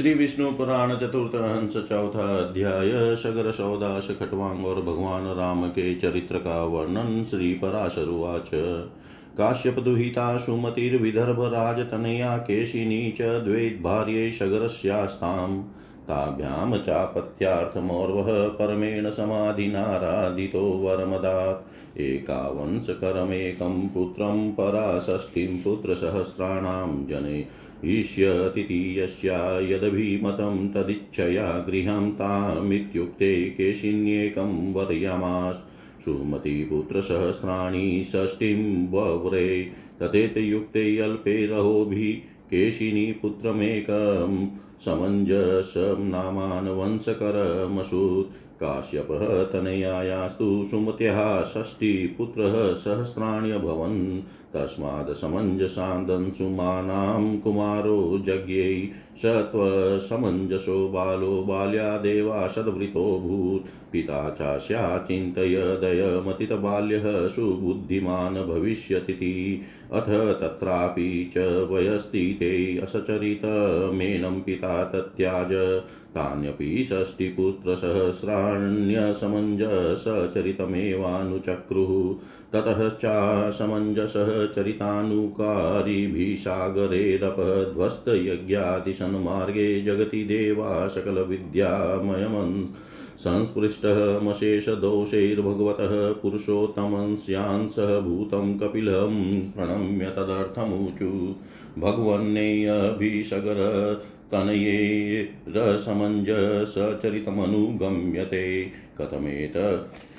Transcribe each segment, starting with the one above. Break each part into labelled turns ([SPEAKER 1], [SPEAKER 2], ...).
[SPEAKER 1] श्री विष्णु पुराण चतुर्थ हंस चौथा अध्याय सगर सौदास खटवांग और भगवान राम के चरित्र का वर्णन श्री पराशरुवाच काश्यप दुहिता सुमतिर्विदर्भ राजतनया केशिनी च द्वैद्भार्यै सगरस्यास्ताम् ताभ्यां चापत्यार्थमोर्वः परमेण समाधिनाराधितो वरमदात्। एकावंशकरमेकं पुत्रं पराषष्टिं पुत्रसहस्राणां जने ईष्यतीति यस्या यदभिमतं तदिच्छया गृहं तामित्युक्ते केशिन्येकं वदयामास सुमतिपुत्रसहस्राणि षष्टिं वव्रे तथेतयुक्ते अल्पे रहोभिः केशिनी पुत्रमेकं समञ्जसं नामान् वंशकरमसूत्। काश्यपः तनयायास्तु सुमत्याः षष्टिपुत्रः सहस्राण्यभवन् तस्मात् समञ्जसान्दंशुमानां कुमारो यज्ञै सत्त्वसमञ्जसो बालो बाल्यादेवाशद्वृतोऽभूत् पिता चास्याचिन्तयदयमतितबाल्यः सुबुद्धिमान् भविष्यतीति। अथ तत्रापि च वयस्थिते असचरितमेनं पिता तत्याज। तान्यपि षष्टिपुत्रसहस्राण्यसमञ्जसचरितमेवानुचक्रुः। ततः चासमञ्जसः चरितानुकारिभिः सागरेरपध्वस्तयज्ञादिसन्मार्गे जगति देवा सकलविद्यामयमन्। संस्पृष्टमशेषदोषैर्भगवतः सह भूतं कपिलं प्रणम्य तदर्थमुचु। भगवन्नेऽभिसगर तनयेरसमञ्जसचरितमनुगम्यते कथमेत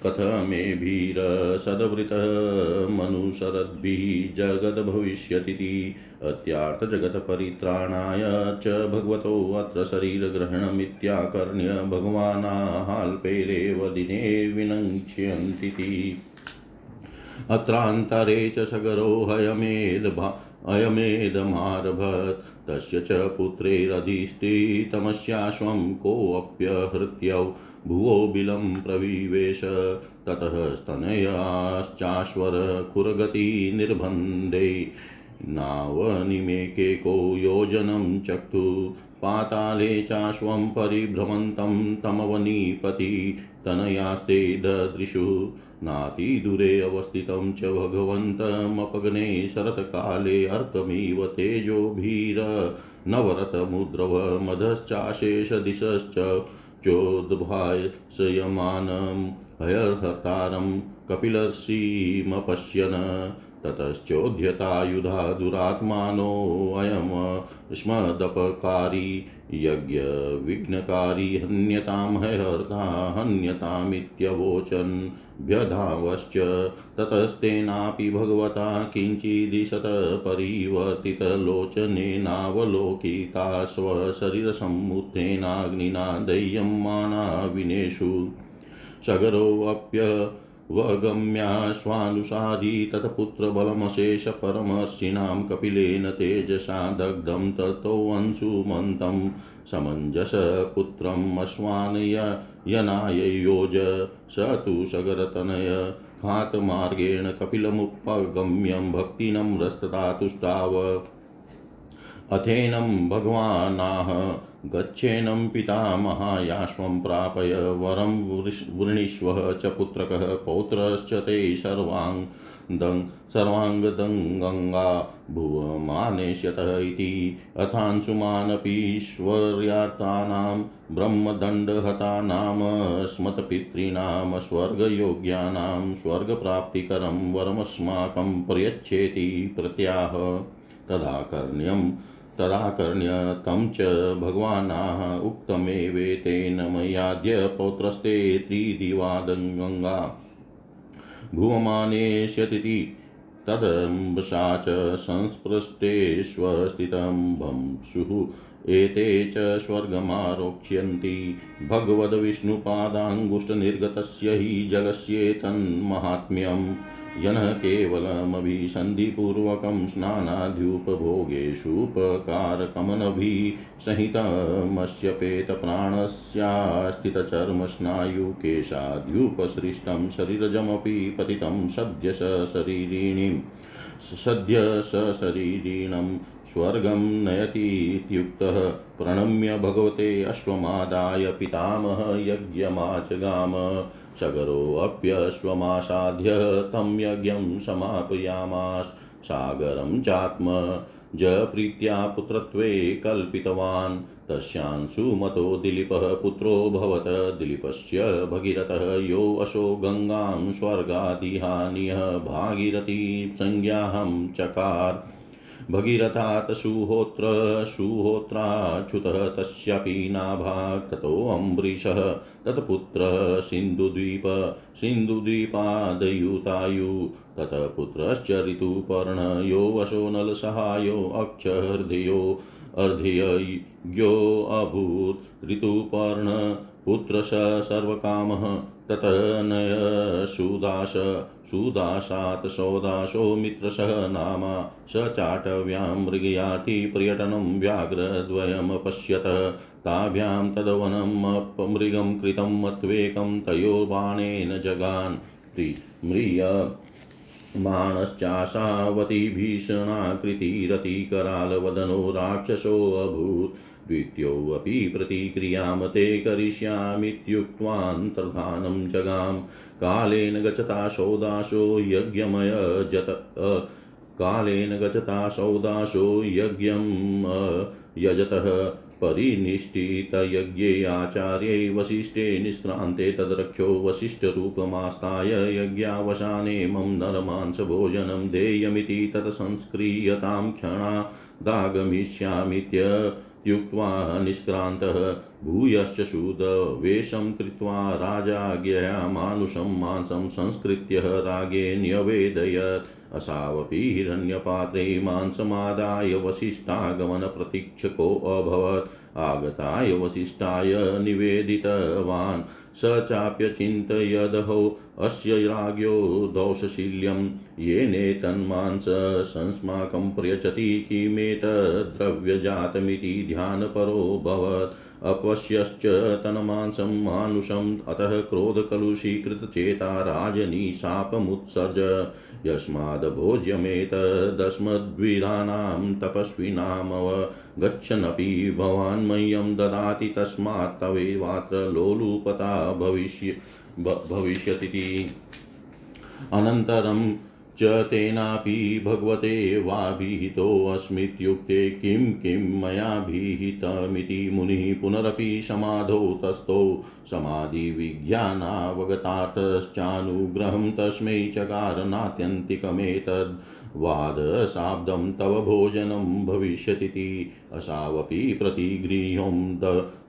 [SPEAKER 1] कथमेभिरसदवृतमनुसरद्भिः जगद्भविष्यतीति अत्यार्थजगत्परित्राणाय च भगवतोऽत्र शरीरग्रहणमित्याकर्ण्य भगवानाहाल्पेरेव दिने विनङ्क्ष्यन्तीति। अत्रान्तरे च सगरो हयमेद्भा अयमेदमारभत। तस्य च पुत्रैरधिष्ठितमस्याश्वं कोऽप्यहृत्यौ। भुवो बिलं प्रविवेश। ततः स्तनयाश्चाश्वरखुरगतिनिर्बन्धे। नावनिमेकेको योजनं चक्षु। पाताले चाश्वं परिभ्रमन्तं तमवनीपति। तनयास्ते ददृशु नातिदूरे अवस्थितं च भगवन्तमपगने शरत्काले अर्कमिव तेजोभिरनवरतमुद्रवमधश्चाशेषदिशश्च चोद्भासयमानं हयर्हतारं कपिलर्षिमपश्यन्। ततश्चोद्यतायुधा दुरात्मानोऽयं स्मदपकारी यज्ञविघ्नकारी हन्यतां हर्ता हन्यतामित्यवोचन् व्यधावश्च ततस्तेनापि भगवता किञ्चिदिशत परिवर्तितलोचनेनावलोकिता स्वशरीरसम्मुत्थेनाग्निना दह्यमाना विनेषु। सगरोऽप्य वगम्याश्वानुसारी तत्पुत्रबलमशेषपरमर्षिणां कपिलेन तेजसा दग्धं ततोऽंशुमन्तं समञ्जसपुत्रम् अश्वानयनाययोज स तु सगरतनय घातमार्गेण कपिलमुपगम्यं भक्तिनं रस्तदातुष्टाव। अथेनं भगवानाह गच्छेनं पितामहायाश्वं प्रापय वरं वृणीष्व च पुत्रकः, पौत्रश्च ते सर्वाङ्गं सर्वाङ्गदङ्गङ्गा भुवमानेष्यतः इति अथांशुमानपीश्वर्यार्थानां ब्रह्मदण्डहतानां स्मतपितॄणां स्वर्गयोग्यानां स्वर्गप्राप्तिकरं वरमस्माकं प्रयच्छेति प्रत्याह तदा तदाकर्ण्यं तदाकर्ण्य तं च भगवानाः उक्तमेवेतेन मयाद्य पौत्रस्ते त्रिदिवादङ्गा भुवमानेष्यतीति तदम्बसा च संस्पृष्टेष्वस्थितं वंशुः एते च स्वर्गमारोक्ष्यन्ति। भगवद्विष्णुपादाङ्गुष्ठनिर्गतस्य हि जलस्येतन्माहात्म्यम् यनः केवलमभिसन्धिपूर्वकं स्नानाद्युपभोगेषुपकारकमनभिः सहितमस्यपेतप्राणस्यास्थितचर्मस्नायुकेशाद्युपसृष्टं शरीरजमपि पतितं सद्य सशरीरिणीं सद्य स सशरीरिणं स्वर्गं नयतीत्युक्तः प्रणम्य भगवते अश्वमादाय पितामह यज्ञमाचगाम। सगरोऽप्यश्वमासाद्य तं यज्ञं समापयामास। सागरं चात्म जप्रीत्या पुत्रत्वे कल्पितवान्। तस्यांशुमतो दिलीपः पुत्रो भवत। दिलीपस्य भगीरथः यो अशो गङ्गां स्वर्गादिहानियः भागीरथी संज्ञाहं चकार। भगीरथात् सुहोत्र सुहोत्राच्युतः तस्यापि नाभाक् ततोऽम्बरीषः तत्पुत्रः सिन्धुद्वीप, सिन्धुद्वीपादयुतायु। ततः पुत्रश्च यो वशो नलसहायो अक्षहृदयो अर्धयज्ञोऽभूत्। ऋतुपर्ण पुत्रश सर्वकामः ततनय सुदास सुदासात् सौदासो मित्रसः नामा, स चाटव्यां मृगयाति पर्यटनं व्याघ्रद्वयमपश्यत। ताभ्यां तदवनमपमृगं कृतं मत्वेकं तयो बाणेन जगान्। म्रिय मानश्चाशावती भीषणाकृतिरतिकरालवदनो राक्षसोऽभूत् द्वितीयोऽपि प्रतिक्रियाँ ते करिष्यामीत्युक्त्वान्तर्धानं जगाम। कालेन गच्छता सौदासो यज्ञमयजत कालेन गच्छता सौदासो यज्ञं यजतः। परिनिष्ठितयज्ञे आचार्ये वसिष्ठे निष्क्रान्ते तद्रक्षो वसिष्ठरूपमास्ताय यज्ञावसाने मम नरमांसभोजनं देयमिति तत्संस्क्रियतां क्षणादागमिष्यामीत्य युक्त्वा निष्क्रान्तः भूयश्च शूदवेशं कृत्वा राजाज्ञया मानुषं मांसं संस्कृत्य रागे न्यवेदयत्। असावपि हिरण्यपात्रे मांसमादाय वसिष्ठागमनप्रतीक्षकोऽभवत् आगताय वसिष्ठाय निवेदितवान्। स चाप्यचिन्तयदहो अस्य राज्ञो दोषशील्यं। येनेतन्मांस संस्माकं प्रयचति किमेतद्द्रव्यजातमिति ध्यानपरो भवत्। अपश्यश्च तन्मांसं मानुषम् अतः क्रोधकलुषीकृतचेता राजनीशापमुत्सर्ज यस्माद्भोज्यमेतदस्मद्विधानां तपस्विनामव गच्छन्नपि भवान् मह्यं ददाति तस्मात् तवेवात्र लोलुपता भविष्य भविष्यतीति। अनन्तरं च तेनापि भगवते वाभिहितोऽस्मित्युक्ते किं किं मया भीहितमिति मुनिः पुनरपि समाधौ तस्थौ समाधिविज्ञानावगतार्थश्चानुग्रहं तस्मै चकार नात्यन्तिकमेतद् वादशाब्दं तव भोजनं भविष्यतीति। असावपि प्रतिगृह्यों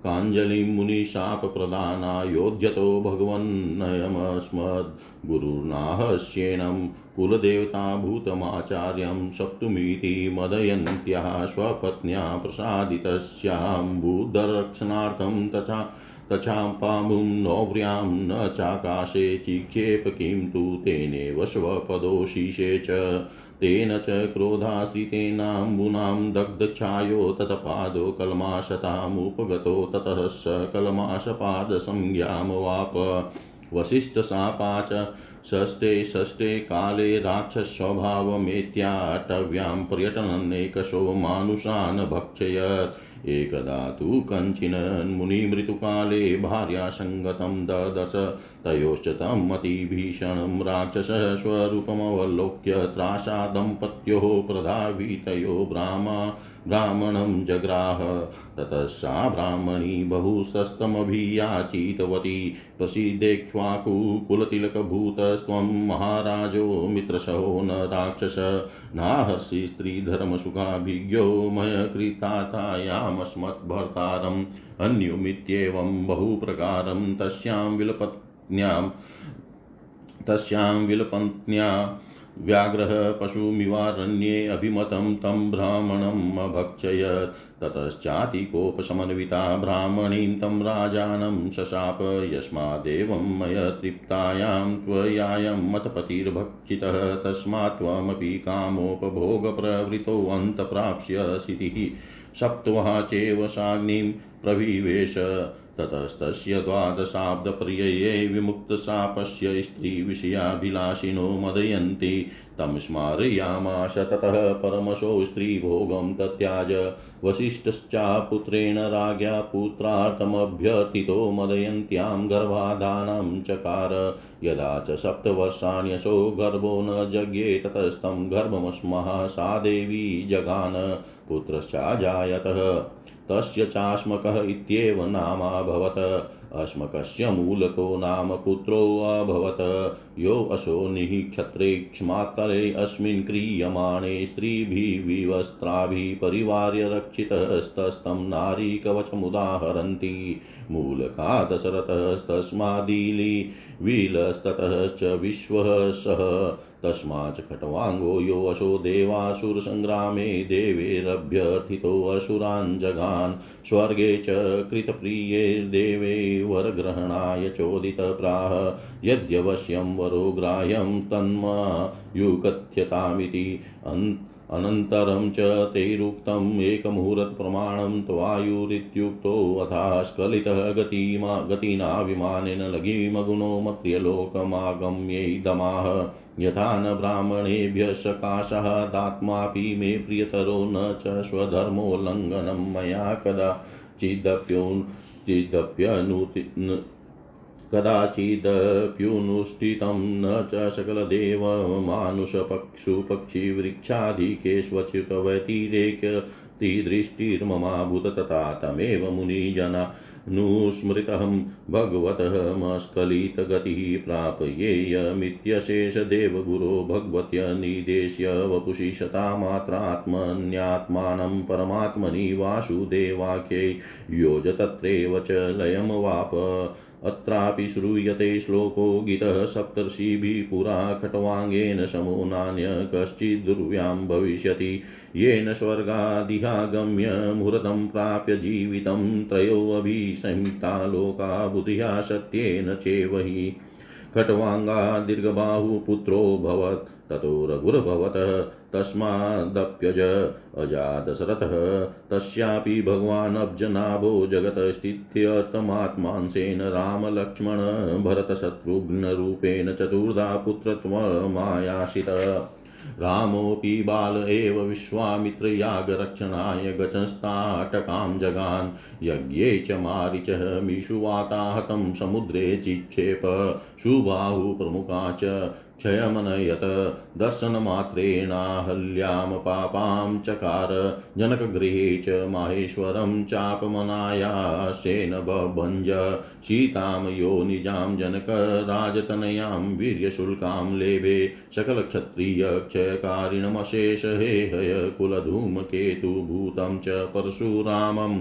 [SPEAKER 1] काञ्जलिं मुनिशापप्रदानायोध्यतो भगवन्नयमस्मद् गुरुर्नाहस्येनं कुलदेवताभूतमाचार्यं सप्तमीति मदयन्त्याः स्वपत्न्या प्रसादितस्याम्बुदरक्षणार्थं तथा तचापामुं नौव्र्यां न चाकाशे चिक्षेप किं तु तेनेव स्वपदोशिषे च। तेन च क्रोधाश्रितेनाम्बूनां दग्धच्छायो ततपादो कल्माशतामुपगतो ततः स कल्माशपादसंज्ञामवाप। वसिष्ठशापा च षष्ठे षष्ठे काले राक्षस्वभावमेत्याटव्यां पर्यटनन्नेकशो मानुषान् भक्षयत्। एकदा तु कञ्चिन भार्या सङ्गतं ददश, तयोश्च तम् अतिभीषणं राक्षसः स्वरूपमवलोक्य त्रासा दम्पत्योः प्रधावितयो ब्राह्मा। ब्राह्मणं जग्राह। ततः सा ब्राह्मणी बहुसस्तमभियाचितवती। प्रसीदेक्ष्वाकुकुलतिलकभूतस्त्वं महाराजो मित्रशो न राक्षस। नाहर्षि स्त्रीधर्मसुखाभिज्ञो मयकृतातायामस्मद्भर्तारम् अन्युमित्येवं बहुप्रकारं तस्यां विलपत्न्यां तस्यां विलपत्न्या व्याघ्रः पशुमिवारण्ये अभिमतं तं ब्राह्मणम् अभक्षयत् ततश्चातिकोपशमन्विता ब्राह्मणीं तं राजानं शशाप। यस्मादेवं मय तृप्तायां त्वयायं मतपतिर्भक्षितः। तस्मात् त्वमपि कामोपभोगप्रवृतोऽन्तप्राप्स्यसितिः सप्त्वा चैव साग्निं प्रविवेश। ततस्तस्य द्वादशाब्दपर्यये विमुक्तशापस्य स्त्रीविषयाभिलाषिनो मदयन्ति। तं स्मारयामाश ततः परमशो स्त्रीभोगं तत्याज। वसिष्ठश्चापुत्रेण राज्ञा पुत्रार्थमभ्यर्थितो मदयन्त्यां गर्भाधानं चकार। यदा च सप्तवर्षाण्यसो गर्भो न जज्ञे ततस्तं गर्भमस्मः सा देवी जगान। पुत्रश्चाजायतः। तस्य चाश्मकः इत्येव नामाभवत् अस्मकस्य मूलको नाम पुत्रोऽभवत् यो असोनिः क्षत्रेक्ष्मातरे अस्मिन् क्रियमाणे स्त्रीभिर्विवस्त्राभिः परिवार्य रक्षितस्तस्तं नारी कवचमुदाहरन्ति मूलका दशरथस्तस्मादिली विलस्ततश्च विश्वः सः तस्माच् खट्वाङ्गो योऽशो देवासुरसङ्ग्रामे देवेरभ्यर्थितोऽसुरान् जगान् स्वर्गे च कृतप्रियैर्देवे वरग्रहणाय चोदितप्राह यद्यवश्यं वरो ग्राह्यं तन्मा युकथ्यतामिति अनन्तरं च तैरुक्तम् एकमुहूर्तप्रमाणं त्वायुरित्युक्तोऽथा स्खलितः गतिमा गतिना विमानेन लघिमगुणो मर्त्यलोकमागम्यै दमाः। यथा न ब्राह्मणेभ्यः सकाशः दात्मापि मे प्रियतरो न च स्वधर्मोल्लङ्घनं मया कदाचिदप्यो चिदप्यनुति कदाचिदप्युनुष्ठितं न च सकलदेवमानुषपक्षुपक्षिवृक्षादिकेष्वच्युतव्यतिरेकतिदृष्टिर्ममाभूत तथा तमेव मुनिजना नुस्मृतहं भगवतः मस्खलितगतिः प्रापयेयमित्यशेषदेवगुरो भगवत्यनिदेश्य वपुषि शतामात्रात्मन्यात्मानं परमात्मनि वासुदेवाख्यै योज तत्रैव च लयमवाप अत्रापि श्रूयते श्लोको गीतः सप्तर्षिभिः पुरा खट्वाङ्गेन समो नान्य कश्चिद्दुर्व्यां भविष्यति। येन स्वर्गादिहागम्य मुहूर्तं प्राप्य जीवितं त्रयोऽभिसंहिता लोका बुद्ध्या सत्येन चेव हि खट्वाङ्गा दीर्घबाहुपुत्रोऽभवत् ततो रघुर्भवतः। तस्मादप्यज अजादशरथः तस्यापि भगवानब्जनाभो जगतस्थित्यर्थमात्मांसेन रामलक्ष्मण भरतशत्रुघ्नरूपेण चतुर्धा पुत्रत्वमायासित रामोऽपि बाल एव विश्वामित्रयागरक्षणाय गचस्ताटकां जगान्। यज्ञे च मारिचः मीषुवाताहतं समुद्रे चिक्षेप प्रमुखा च क्षयमनयत दर्शनमात्रेणाहल्यां पापां चकार जनकगृहे च माहेश्वरं चापमनायाशेन बभञ्ज सीतां निजां जनकराजतनयां वीर्यशुल्कां लेभे सकलक्षत्रियक्षयकारिणमशेषहेहय कुलधूमकेतुभूतं च परशुरामम्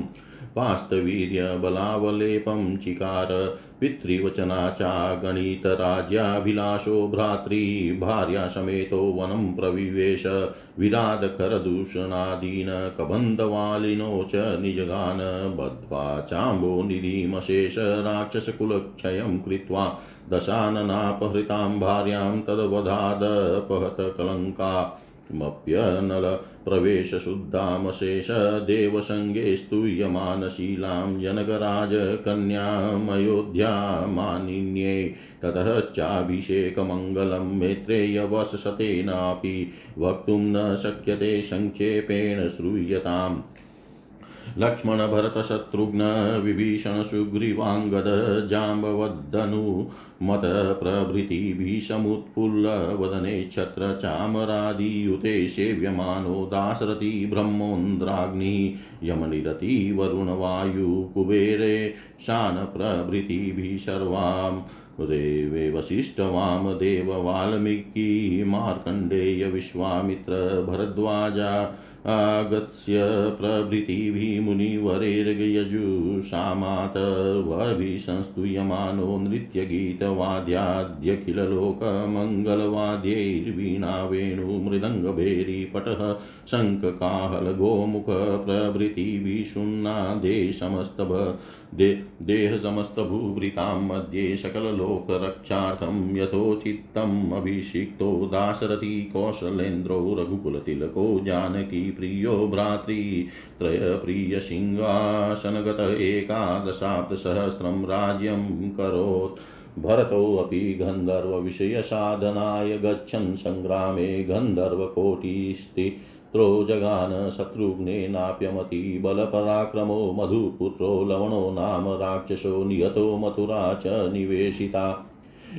[SPEAKER 1] पास्तवीर्यबलावलेपं चिकार पितृवचना चा गणीतराज्याभिलाषो पितृवचनाचागणितराज्याभिलाषो भ्रातृभार्यासमेतो वनं प्रविवेश विराधखरदूषणादीन कबन्धवालिनो च निजगान बद्ध्वा चाम्बो निधिमशेष, राक्षसकुलक्षयं कृत्वा दशाननापहृतां भार्यां तद्वधादपहत कलङ्का मप्यनलप्रवेशशुद्धामशेष देवसङ्गे स्तूयमानशीलां जनकराजकन्यामयोध्यामानिन्ये ततश्चाभिषेकमङ्गलं मेत्रेयवशतेनापि वक्तुं न शक्यते संक्षेपेण श्रूयताम्। लक्ष्मणभरतशत्रुघ्न विभीषणसुग्रीवाङ्गद जाम्बवदनु मतप्रभृतिभिः समुत्फुल्लवदने छत्रचामरादियुते सेव्यमानो दाशरथि ब्रह्मोन्द्राग्निः यमनिरति वरुणवायुकुबेरे शानप्रभृतिभिः सर्वां देवे वसिष्ठवां देववाल्मीकि मार्कण्डेय विश्वामित्र भरद्वाजा आगत्य प्रभृतिभिः मुनिवरेर्यजुषामातर्वभिसंस्तूयमानो नृत्यगीतवाद्याद्यखिललोकमङ्गलवाद्यैर्वीणा वेणुमृदङ्गभेरीपटः शङ्खकाहलगोमुख प्रभृतिभिः शून्नादे समस्तभ दे देहसमस्तभूभृतां मध्ये सकललोकरक्षार्थं यथोचित्तम् अभिषिक्तो दाशरथी कौशलेन्द्रो रघुकुलतिलको जानकी प्रियो भ्रातृ त्रयप्रियसिंहासनगत एकादशाब्दसहस्रं राज्यं करोत्। भरतोऽपि गन्धर्वविषयसाधनाय गच्छन् सङ्ग्रामे गन्धर्वकोटिस्थित्रो जगान शत्रुघ्नेनाप्यमतिबलपराक्रमो मधुपुत्रो लवणो नाम राक्षसो नियतो मथुरा च निवेशिता।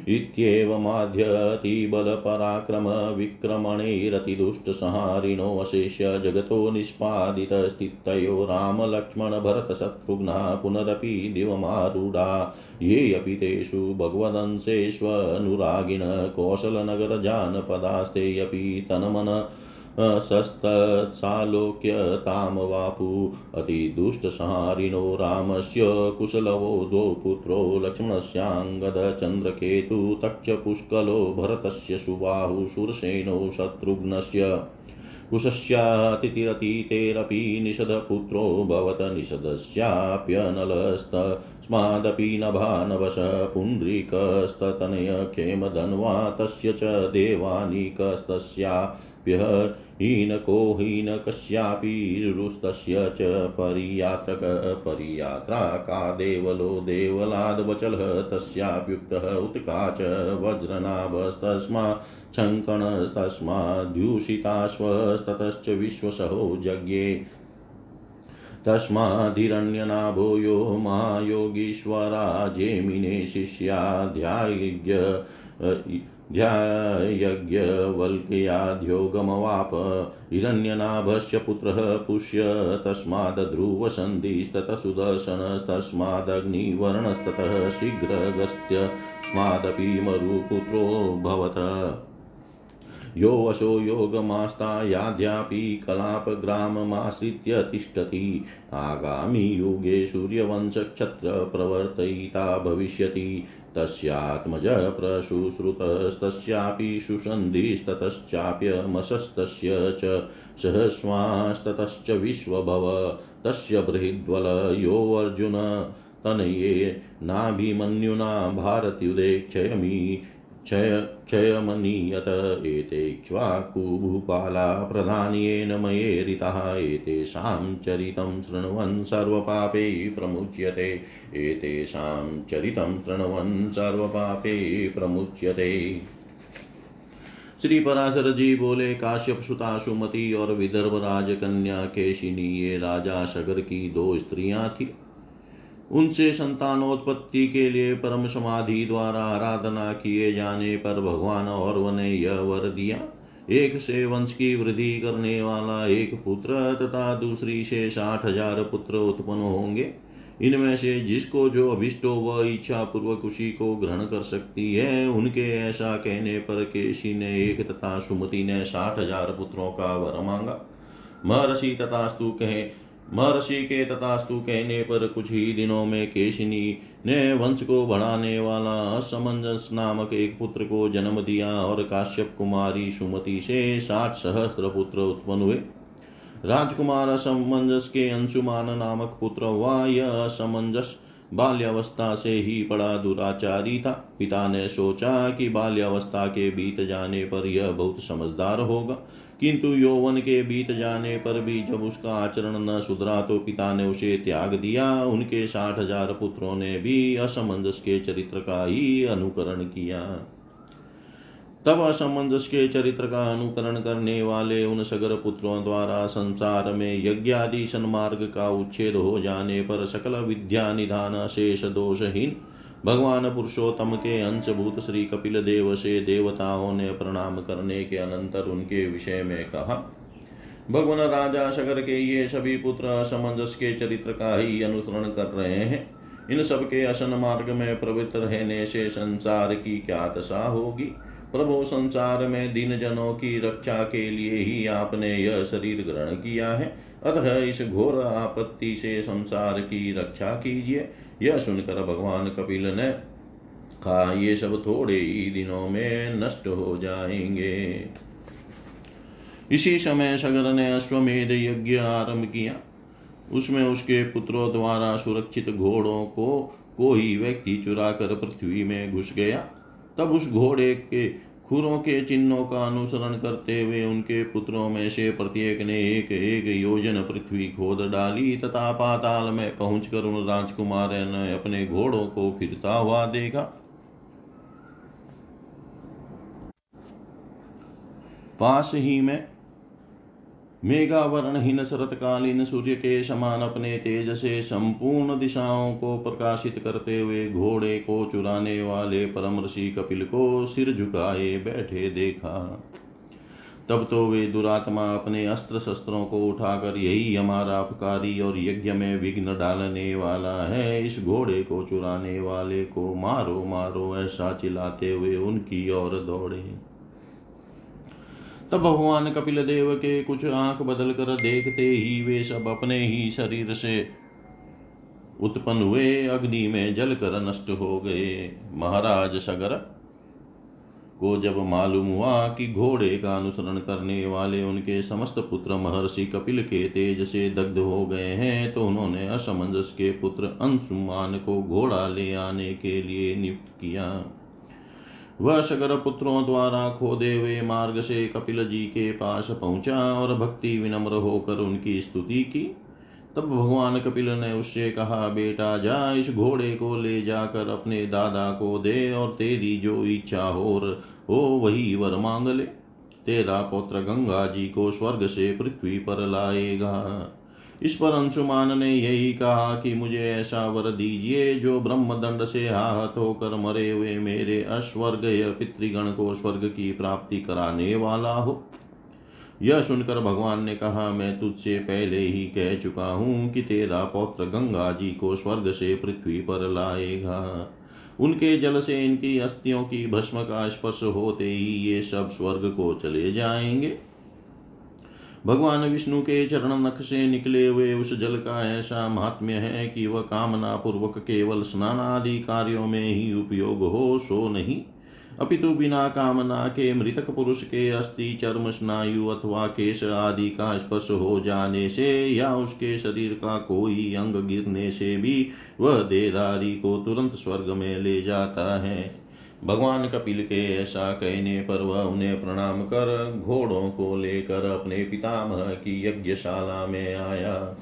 [SPEAKER 1] इत्येवमाद्यतीबलपराक्रमविक्रमणैरतिदुष्टसंहारिणोऽशेष्य जगतो निष्पादितस्थितयो रामलक्ष्मणभरतशत्रुघ्ना पुनरपि दिवमारूढा। ये अपि तेषु भगवदंशेष्वनुरागिण कौशलनगरजानपदास्ते अपि तन्मन सस्तत्सालोक्य तां वापु अतिदुष्टसंहारिणो रामस्य कुशलवो द्वौ पुत्रो लक्ष्मणस्याङ्गदचन्द्रकेतु तक्षपुष्कलो भरतस्य सुबाहु शूरसेनो शत्रुघ्नस्य। कुशस्यातिथिरतीतेरपि निषदपुत्रो भवत निषदस्याप्यनलस्तस्मादपि नभानवश पुण्ड्रीकस्ततनय क्षेमधन्वा तस्य च देवानीकस्तस्याप्यः हीनको हीनकस्यापि रुस्तस्य च परियात्रक, परियात्रा का देवलो देवलाद्वचलः तस्याप्युक्तः उत्का च वज्रनाभस्तस्मा, छङ्कणस्तस्माद्यूषिताश्वस्ततश्च विश्वसहो जज्ञे। तस्मादिरण्यनाभो यो महायोगीश्वरा जेमिने शिष्याध्यायज्ञ ध्यायज्ञवल्क्याद्योगमवाप। हिरण्यनाभस्य पुत्रः पुष्य तस्माद्ध्रुवसन्धिस्ततः सुदर्शनस्तस्मादग्निवर्णस्ततः शीघ्रगस्त्यस्मादपि मरुपुत्रो भवत। योऽशो योगमास्तायाद्यापि कलापग्राममाश्रित्य तिष्ठति। आगामि युगे सूर्यवंशक्षत्रप्रवर्तयिता भविष्यति। तस्यात्मज प्रशुश्रुतस्तस्यापि सुसन्धिस्ततश्चाप्यमशस्तस्य च सहस्वास्ततश्च विश्वभव। तस्य बृहद्वल योऽर्जुन तनये नाभिमन्युना भारत्युदेक्षयमि क्षय क्षयमनीयत एतेक्ष्वाकुभूपाला प्रधान्येन मयेरितः, एतेषां चरितं शृण्वन् सर्वपापै प्रमुच्यते, एतेषां चरितं शृण्वन् सर्वपापै प्रमुच्यते। श्री पराशर जी बोले, काश्यप सुता सुमति और विदर्भ राजकन्या केशिनी, ये राजा सगर की दो स्त्रियाँ थी। उनसे संतानोत्पत्ति के लिए परम समाधि द्वारा आराधना किए जाने पर भगवान और ने यह वर दिया। एक से वंश की वृद्धि करने वाला एक पुत्र तथा दूसरी से साठ हज़ार पुत्र उत्पन्न होंगे। इनमें से जिसको जो अभिष्ट वह इच्छा पूर्वक उसी को ग्रहण कर सकती है। उनके ऐसा कहने पर केशी ने एक तथा सुमति ने साठ हज़ार पुत्रों का वर मांगा। महर्षि तथा स्तु कहे महर्षि के तथास्तु कहने पर कुछ ही दिनों में केशिनी ने वंश को बढ़ाने वाला असमंजस नामक एक पुत्र को जन्म दिया और काश्यप कुमारी सुमति से साठ सहस्त्र पुत्र उत्पन्न हुए। राजकुमार असमंजस के अंशुमान नामक पुत्र हुआ। यह असमंजस बाल्यावस्था से ही बड़ा दुराचारी था। पिता ने सोचा कि बाल्यावस्था के बीत जाने पर यह बहुत समझदार होगा। किंतु यौवन के बीत जाने पर भी जब उसका आचरण न सुधरा तो पिता ने उसे त्याग दिया। उनके साठ हज़ार पुत्रों ने भी असमंजस के चरित्र का ही अनुकरण किया। तब असमंजस के चरित्र का अनुकरण करने वाले उन सगर पुत्रों द्वारा संसार में यज्ञादि सन्मार्ग का उच्छेद हो जाने पर सकल विद्या निधान शेष दोषहीन भगवान पुरुषोत्तम के अंशभूत श्री कपिल देव से देवताओं ने प्रणाम करने के अनंतर उनके विषय में कहा, भगवान राजा सगर के ये सभी पुत्र असमंजस के चरित्र का ही अनुसरण कर रहे हैं। इन सबके असन मार्ग में प्रवृत्त रहने से संसार की क्या दशा होगी? प्रभु संसार में दीन जनों की रक्षा के लिए ही आपने यह शरीर ग्रहण किया है। अतः इस घोर आपत्ति से संसार की रक्षा कीजिए। यह सुनकर भगवान कपिल ने कहा, ये सब थोड़े ही दिनों में नष्ट हो जाएँगे। इसी समय सगर ने अश्वमेध यज्ञ आरंभ किया। उसमें उसके पुत्रों द्वारा सुरक्षित घोड़ों को कोई व्यक्ति चुरा कर पृथ्वी में घुस गया। तब उस घोड़े के खुरों के चिन्हों का अनुसरण करते हुए उनके पुत्रों में से प्रत्येक ने एक एक योजन पृथ्वी खोद डाली तथा पाताल में पहुंचकर उन राजकुमार ने अपने घोड़ों को फिरता हुआ देखा। पास ही में मेघावरणहीन शरतकालीन सूर्य के समान अपने तेज से संपूर्ण दिशाओं को प्रकाशित करते हुए घोड़े को चुराने वाले परम ऋषि कपिल को सिर झुकाए बैठे देखा। तब तो वे दुरात्मा अपने अस्त्र शस्त्रों को उठाकर, यही हमारा अपकारी और यज्ञ में विघ्न डालने वाला है। इस घोड़े को चुराने वाले को मारो मारो, ऐसा चिल्लाते हुए उनकी ओर दौड़े। तब भगवान कपिल देव के कुछ आँख बदल कर देखते ही वे सब अपने ही शरीर से उत्पन्न हुए, अग्नि में जलकर नष्ट हो गए। महाराज सगर को जब मालूम हुआ कि घोड़े का अनुसरण करने वाले उनके समस्त पुत्र महर्षि कपिल के तेज से दग्ध हो गए हैं तो उन्होंने असमंजस के पुत्र अंशुमान को घोड़ा ले आने के लिए नियुक्त किया। वह सगर पुत्रों द्वारा खोदे हुए मार्ग से कपिल जी के पास पहुँचा और भक्ति विनम्र होकर उनकी स्तुति की। तब भगवान कपिल ने उससे कहा, बेटा, जा इस घोड़े को ले जाकर अपने दादा को दे और तेरी जो इच्छा हो हो वही वर मांग ले। तेरा पुत्र गंगा जी को स्वर्ग से पृथ्वी पर लाएगा। इस पर अंशुमान ने यही कहा कि मुझे ऐसा वर दीजिए, जो ब्रह्म दंड से आहत होकर मरे हुए मेरे अस्वर्ग पितृगण को स्वर्ग की प्राप्ति कराने वाला हो। यह सुनकर भगवान ने कहा, मैं तुझसे पहले ही कह चुका हूँ कि तेरा पौत्र गंगा जी को स्वर्ग से पृथ्वी पर लाएगा। उनके जल से इनकी अस्थियों की भस्म का स्पर्श होते ही ये सब स्वर्ग को चले जाएँगे। भगवान विष्णु के चरण नख से निकले हुए उस जल का ऐसा महात्म्य है कि वह कामना पूर्वक केवल स्नान आदि कार्यों में ही उपयोग हो, सो नहीं। अपितु बिना कामना के मृतक पुरुष के अस्थि, चर्म, स्नायु अथवा केश आदि का स्पर्श हो जाने से या उसके शरीर का कोई अंग गिरने से भी वह देदारी को तुरंत स्वर्ग में ले जाता है। भगवान कपिल के ऐसा कहने पर वह उन्हें प्रणाम कर घोड़ों को लेकर अपने पितामह की यज्ञशाला में आया।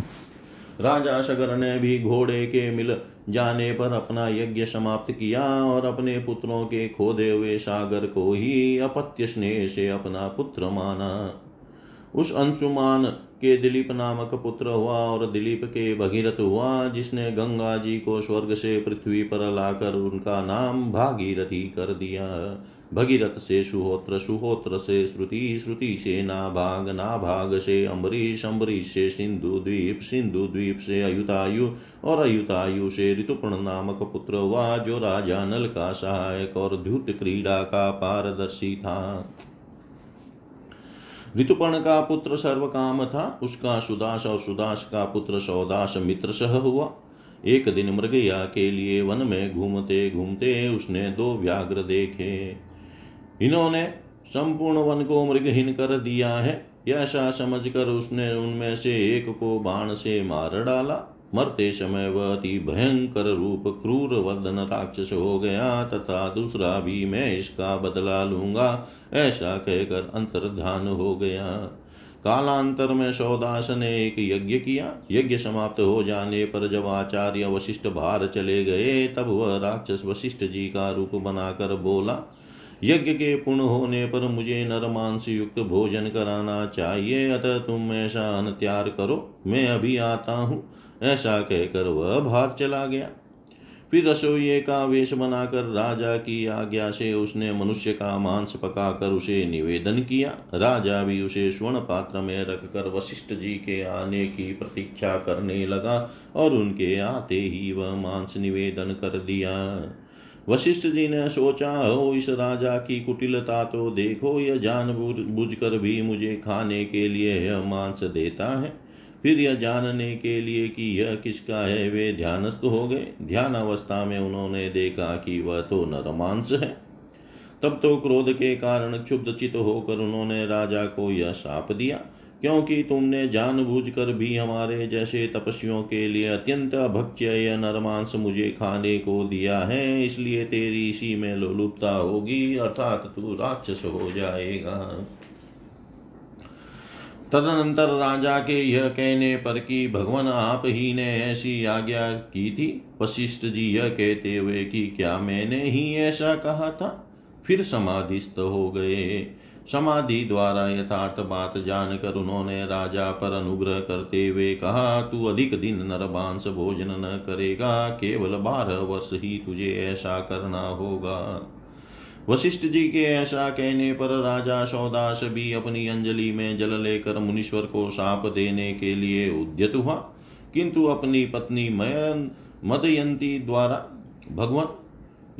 [SPEAKER 1] राजा सगर ने भी घोड़े के मिल जाने पर अपना यज्ञ समाप्त किया और अपने पुत्रों के खोदे हुए सागर को ही अपत्य स्नेह से अपना पुत्र माना। उस अंशुमान के दिलीप नामक पुत्र हुआ और दिलीप के भगीरथ हुआ, जिसने गंगा जी को स्वर्ग से पृथ्वी पर लाकर उनका नाम भागीरथी कर दिया। भगीरथ से सुहोत्र सुहोत्र से श्रुति श्रुति से नाभाग नाभाग से अम्बरीश अम्बरीश से सिंधु द्वीप सिंधु द्वीप से अयुतायु और अयुतायु से ऋतुपर्ण नामक पुत्र हुआ, जो राजा नल का सहायक और द्युत क्रीड़ा का पारदर्शी था। ऋतुपर्ण का पुत्र सर्व काम था उसका सुदास और सुदास का पुत्र सौदास मित्र सह हुआ। एक दिन मृगया के लिए वन में घूमते घूमते उसने दो व्याघ्र देखे। इन्होंने संपूर्ण वन को मृगहीन कर दिया है। ऐसा समझकर उसने उनमें से एक को बाण से मार डाला। मरते समय वह अति भयंकर रूप क्रूर वर्धन राक्षस हो गया, तथा दूसरा भी मैं इसका बदला लूँगा, ऐसा कहकर अंतर्ध्यान हो गया। कालांतर में सौदास ने एक यज्ञ किया। यज्ञ समाप्त हो जाने पर जब आचार्य वशिष्ठ बाहर चले गए, तब वह राक्षस वशिष्ठ जी का रूप बनाकर बोला, यज्ञ के पूर्ण होने पर मुझे नरमांस युक्त भोजन कराना चाहिए, अतः तुम ऐसा अन त्यार करो। मैं अभी आता हूँ। ऐसा कहकर वह बाहर चला गया। फिर रसोई का वेश बनाकर राजा की आज्ञा से उसने मनुष्य का मांस पकाकर उसे निवेदन किया। राजा भी उसे स्वर्ण पात्र में रखकर वशिष्ठ जी के आने की प्रतीक्षा करने लगा और उनके आते ही वह मांस निवेदन कर दिया। वशिष्ठ जी ने सोचा हो इस राजा की कुटिलता तो देखो, यह जान बुझ कर भी मुझे खाने के लिए यह मांस देता है। फिर यह जानने के लिए कि यह किसका है, वे ध्यानस्थ हो गए। ध्यान अवस्था में उन्होंने देखा कि वह तो नरमांस है। तब तो क्रोध के कारण क्षुब्ध चित होकर उन्होंने राजा को यह साप दिया, क्योंकि तुमने जानबूझकर भी हमारे जैसे तपस्वियों के लिए अत्यंत भक्ष्य यह नरमांस मुझे खाने को दिया है, इसलिए तेरी इसी में लोलुपता होगी, अर्थात तू राक्षस हो जाएगा। तदनंतर राजा के यह कहने पर कि भगवान आप ही ने ऐसी आज्ञा की थी? वशिष्ठ जी यह कहते हुए कि क्या मैंने ही ऐसा कहा था? फिर समाधिस्थ हो गए। समाधि द्वारा यथार्थ बात जानकर उन्होंने राजा पर अनुग्रह करते हुए कहा, तू अधिक दिन नरबांस भोजन न करेगा, केवल बारह वर्ष ही तुझे ऐसा करना होगा। वशिष्ठ जी के ऐसा कहने पर राजा सौदास भी अपनी अंजलि में जल लेकर मुनीश्वर को साप देने के लिए उद्यत हुआ। किंतु अपनी पत्नी मयन मदयंती द्वारा भगवान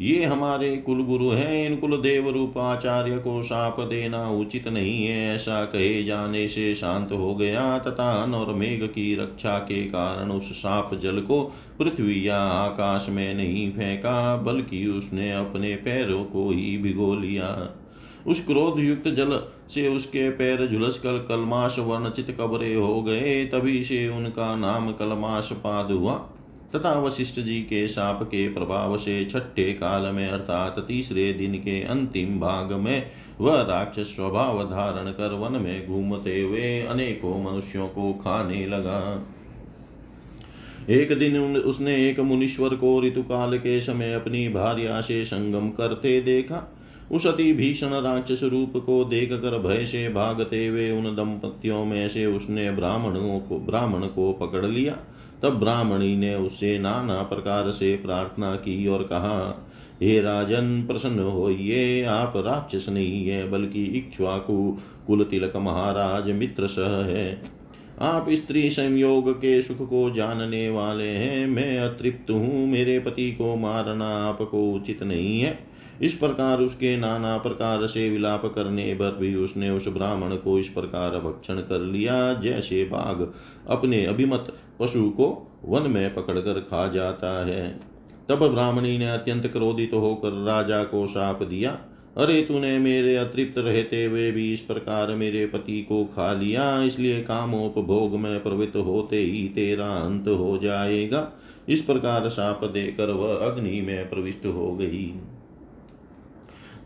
[SPEAKER 1] ये हमारे कुल गुरु हैं, इन कुल देव रूप आचार्य को शाप देना उचित नहीं है। ऐसा कहे जाने से शांत हो गया तथा अन और मेघ की रक्षा के कारण उस साप जल को पृथ्वी या आकाश में नहीं फेंका, बल्कि उसने अपने पैरों को ही भिगो लिया। उस क्रोध युक्त जल से उसके पैर झुलस कर कलमाश वर्णचित कबरे हो गए। तभी से उनका नाम कलमाश पाद हुआ। तथा वशिष्ठ जी के साप के प्रभाव से छठे काल में, अर्थात तीसरे दिन के अंतिम भाग में, वह राक्षस स्वभाव धारण कर वन में घूमते हुए अनेकों मनुष्यों को खाने लगा। एक दिन उसने एक मुनीश्वर को ऋतुकाल के समय अपनी भार्या से संगम करते देखा। उस अति भीषण राक्षस रूप को देख कर भय से भागते हुए उन दंपतियों में से उसने ब्राह्मणों को, ब्राह्मण को पकड़ लिया। तब ब्राह्मणी ने उससे नाना प्रकार से प्रार्थना की और कहा, हे राजन, प्रसन्न होइए, आप राक्षस नहीं है, बल्कि इक्ष्वाकु कुल तिलक महाराज मित्र सह है। आप स्त्री संयोग के सुख को जानने वाले हैं, मैं अतृप्त हूँ, मेरे पति को मारना आपको उचित नहीं है। इस प्रकार उसके नाना प्रकार से विलाप करने पर भी उसने उस ब्राह्मण को इस प्रकार भक्षण कर लिया, जैसे बाघ अपने अभिमत पशु को वन में पकड़कर खा जाता है। तब ब्राह्मणी ने अत्यंत क्रोधित तो होकर राजा को साप दिया, अरे, तूने मेरे अतृप्त रहते हुए भी इस प्रकार मेरे पति को खा लिया, इसलिए कामोपभोग में प्रवृत्त होते ही तेरा अंत हो जाएगा। इस प्रकार साप देकर वह अग्नि में प्रविष्ट हो गई।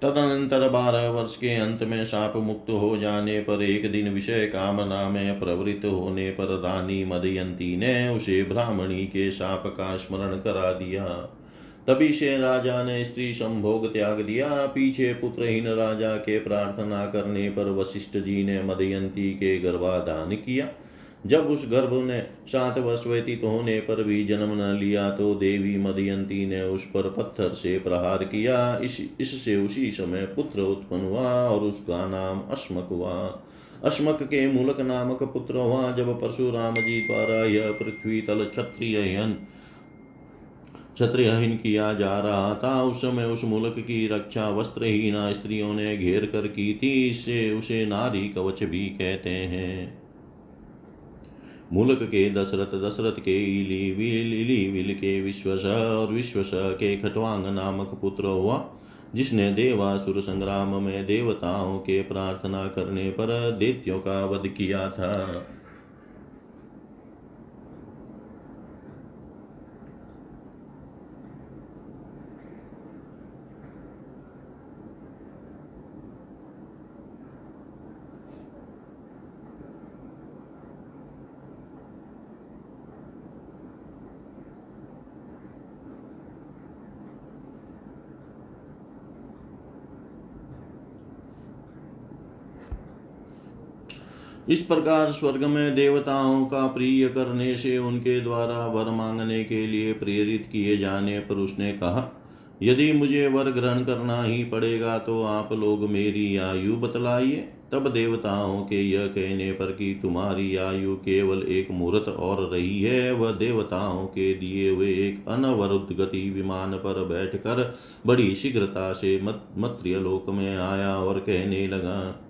[SPEAKER 1] तदनंतर बारह वर्ष के अंत में साप मुक्त हो जाने पर एक दिन विषय कामना में प्रवृत्त होने पर रानी मदयंती ने उसे ब्राह्मणी के साप का स्मरण करा दिया। तभी से राजा ने स्त्री संभोग त्याग दिया। पीछे पुत्रहीन राजा के प्रार्थना करने पर वशिष्ठ जी ने मदयंती के गर्भाधान किया। जब उस गर्भ ने सात वर्ष व्यतीत होने पर भी जन्म न लिया तो देवी मदयंती ने उस पर पत्थर से प्रहार किया। इस, इससे उसी समय पुत्र उत्पन्न हुआ और उसका नाम अस्मक हुआ। अस्मक के मूलक नामक पुत्र हुआ। जब परशुराम जी द्वारा यह पृथ्वी तल क्षत्रिय क्षत्रियहीन किया जा रहा था, उस समय उस मुल्क की रक्षा वस्त्रहीना स्त्रियों ने घेर कर की थी। इससे उसे नारी कवच भी कहते हैं। मुल्क के दशरथ दशरथ के इली विल इली विल के विश्वस और विश्वस के खटवांग नामक पुत्र हुआ जिसने देवासुर संग्राम में देवताओं के प्रार्थना करने पर देत्यों का वध किया था इस प्रकार स्वर्ग में देवताओं का प्रिय करने से उनके द्वारा वर मांगने के लिए प्रेरित किए जाने पर उसने कहा, यदि मुझे वर ग्रहण करना ही पड़ेगा तो आप लोग मेरी आयु बतलाइए। तब देवताओं के यह कहने पर कि, तुम्हारी आयु केवल एक मुहूर्त और रही है। वह देवताओं के दिए हुए एक अनवरुद्ध गति विमान पर बैठकर बड़ी शीघ्रता से मत लोक में आया और कहने लगा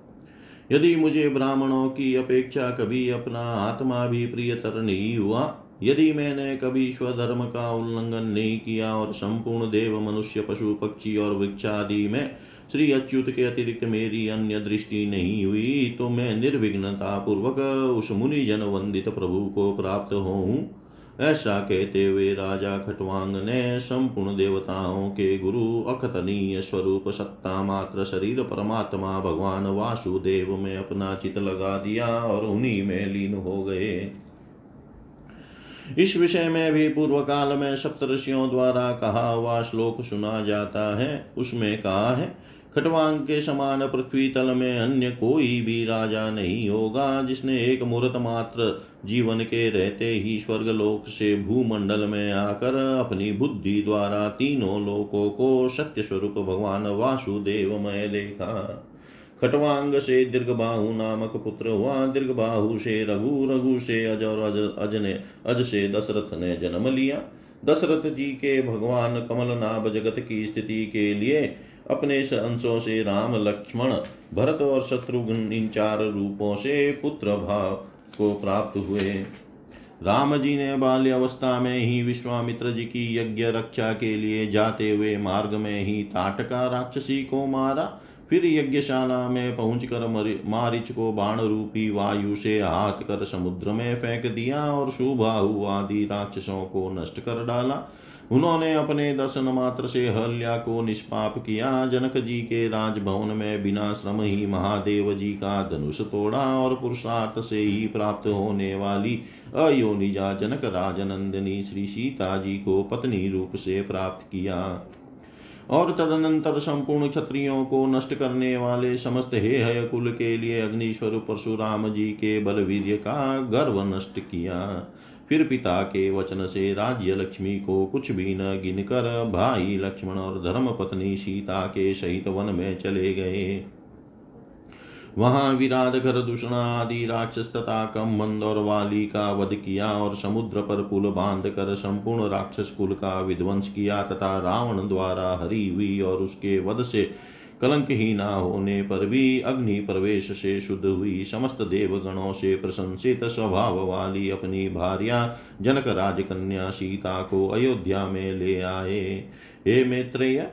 [SPEAKER 1] यदि मुझे ब्राह्मणों की अपेक्षा कभी अपना आत्मा भी प्रियतर नहीं हुआ, यदि मैंने कभी स्वधर्म का उल्लंघन नहीं किया और संपूर्ण देव, मनुष्य, पशु, पक्षी और वृक्षादि में श्री अच्युत के अतिरिक्त मेरी अन्य दृष्टि नहीं हुई तो मैं निर्विघ्नता पूर्वक उस मुनि जन वंदित प्रभु को प्राप्त होऊं। ऐसा कहते हुए राजा खटवांग ने संपूर्ण देवताओं के गुरु अखतनीय स्वरूप सत्ता मात्र शरीर परमात्मा भगवान वासुदेव में अपना चित लगा दिया और उन्हीं में लीन हो गए। इस विषय में भी पूर्व काल में सप्तषियों द्वारा कहा हुआ श्लोक सुना जाता है। उसमें कहा है खटवांग के समान पृथ्वी तल में अन्य कोई भी राजा नहीं होगा जिसने एक मुहूर्त मात्र जीवन के रहते ही स्वर्ग लोक से भूमंडल में आकर अपनी बुद्धि द्वारा तीनों लोकों को सत्य स्वरूप भगवान वासुदेव में देखा। खटवांग से दीर्घ बाहु नामक पुत्र हुआ। दीर्घ बाहु से रघु रघु से अज और अज, अज ने अज से दशरथ ने जन्म लिया। दशरथ जी के भगवान कमल नाभ जगत की स्थिति के लिए अपने अंशों से राम, लक्ष्मण, भरत और शत्रुघ्न इन चार रूपों से पुत्र भाव को प्राप्त हुए। राम जी ने बाल्य अवस्था में ही विश्वामित्र जी की यज्ञ रक्षा के लिए जाते हुए मार्ग में ही ताटका राक्षसी को मारा। फिर यज्ञशाला में पहुंचकर मारिच को बाण रूपी वायु से हाथ कर समुद्र में फेंक दिया और शुभाहु आदि राक्षसों को नष्ट कर डाला। उन्होंने अपने दर्शन मात्र से हल्या को निष्पाप किया। जनक जी के राजभवन में बिना श्रम ही महादेव जी का धनुष तोड़ा और पुरुषार्थ से ही प्राप्त होने वाली अयोनिजा जनक राजनंदिनी श्री सीता जी को पत्नी रूप से प्राप्त किया। और तदनंतर संपूर्ण क्षत्रियों को नष्ट करने वाले समस्त हे हय कुल के लिए अग्निश्वर परशुराम जी के बल वीर्य का गर्व नष्ट किया। फिर पिता के वचन से राज्य लक्ष्मी को कुछ भी न गिन कर भाई लक्ष्मण और धर्म पत्नी सीता के सहित वन में चले गए। वहाँ विराट घर, दूषण आदि, राक्षस तथा कम और वाली का वध किया और समुद्र पर पुल बाँध कर संपूर्ण राक्षस कुल का विध्वंस किया तथा रावण द्वारा हरी हुई और उसके वध से कलंक ही न होने पर भी अग्नि प्रवेश से शुद्ध हुई समस्त देवगणों से प्रशंसित स्वभाव वाली अपनी भार्या, जनक राजकन्या सीता को अयोध्या में ले आए। हे मैत्रेय,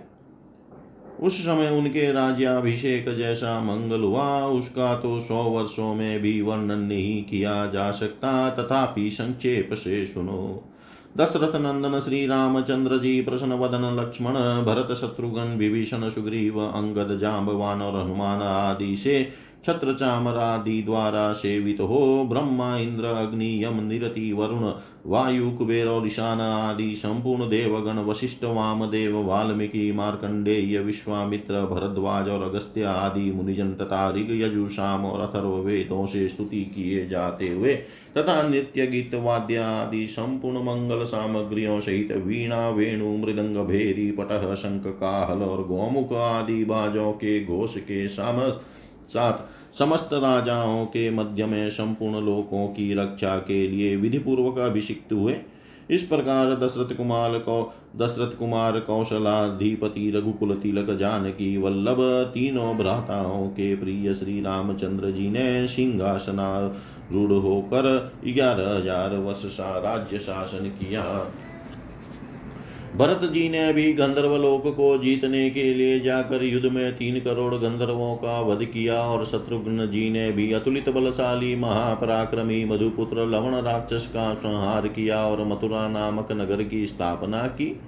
[SPEAKER 1] उस समय उनके राज्याभिषेक जैसा मंगल हुआ, उसका तो सौ वर्षों में भी वर्णन नहीं किया जा सकता, तथापि संक्षेप से सुनो। दशरथ नंदन श्री रामचंद्र जी प्रसन्न वदन लक्ष्मण भरत शत्रुघ्न विभीषण, सुग्रीव, अंगद जाम्बवान और हनुमान आदि से छत्र चामरादि द्वारा सेवित। हो ब्रह्मा, इंद्र, अग्नि, यम, निरति, वरुण, वायु, कुबेर और ईशान आदि संपूर्ण देवगण, वशिष्ठ, वामदेव, वाल्मीकि, मार्कंडेय, विश्वामित्र, भरद्वाज और अगस्त्य आदि मुनिजन तथा ऋग यजुषाम और अथर्व वेदों से स्तुति किए जाते हुए तथा नित्य गीत, वाद्य आदि संपूर्ण मंगल सामग्रियों सहित वीणा, वेणु, मृदंग, भेरी, पटह, शंख, काहल और गोमुख आदि बाजों के घोष के सामस साथ समस्त राजाओं के मध्य में संपूर्ण लोकों की रक्षा के लिए विधि पूर्वक अभिषिक्त हुए। इस प्रकार दशरथ कुमार को, दशरथ कुमार कौशलाधिपति रघुकुल तिलक जानकी वल्लभ तीनों भ्राताओं के प्रिय श्री रामचंद्र जी ने सिंहासना रूढ़ होकर ग्यारह हज़ार वर्ष सा राज्य शासन किया। भरत जी ने भी गंधर्व लोक को जीतने के लिए जाकर युद्ध में तीन करोड़ गंधर्वों का वध किया और शत्रुघ्न जी ने भी अतुलित बलशाली महापराक्रमी मधुपुत्र लवण राक्षस का संहार किया और मथुरा नामक नगर की स्थापना की।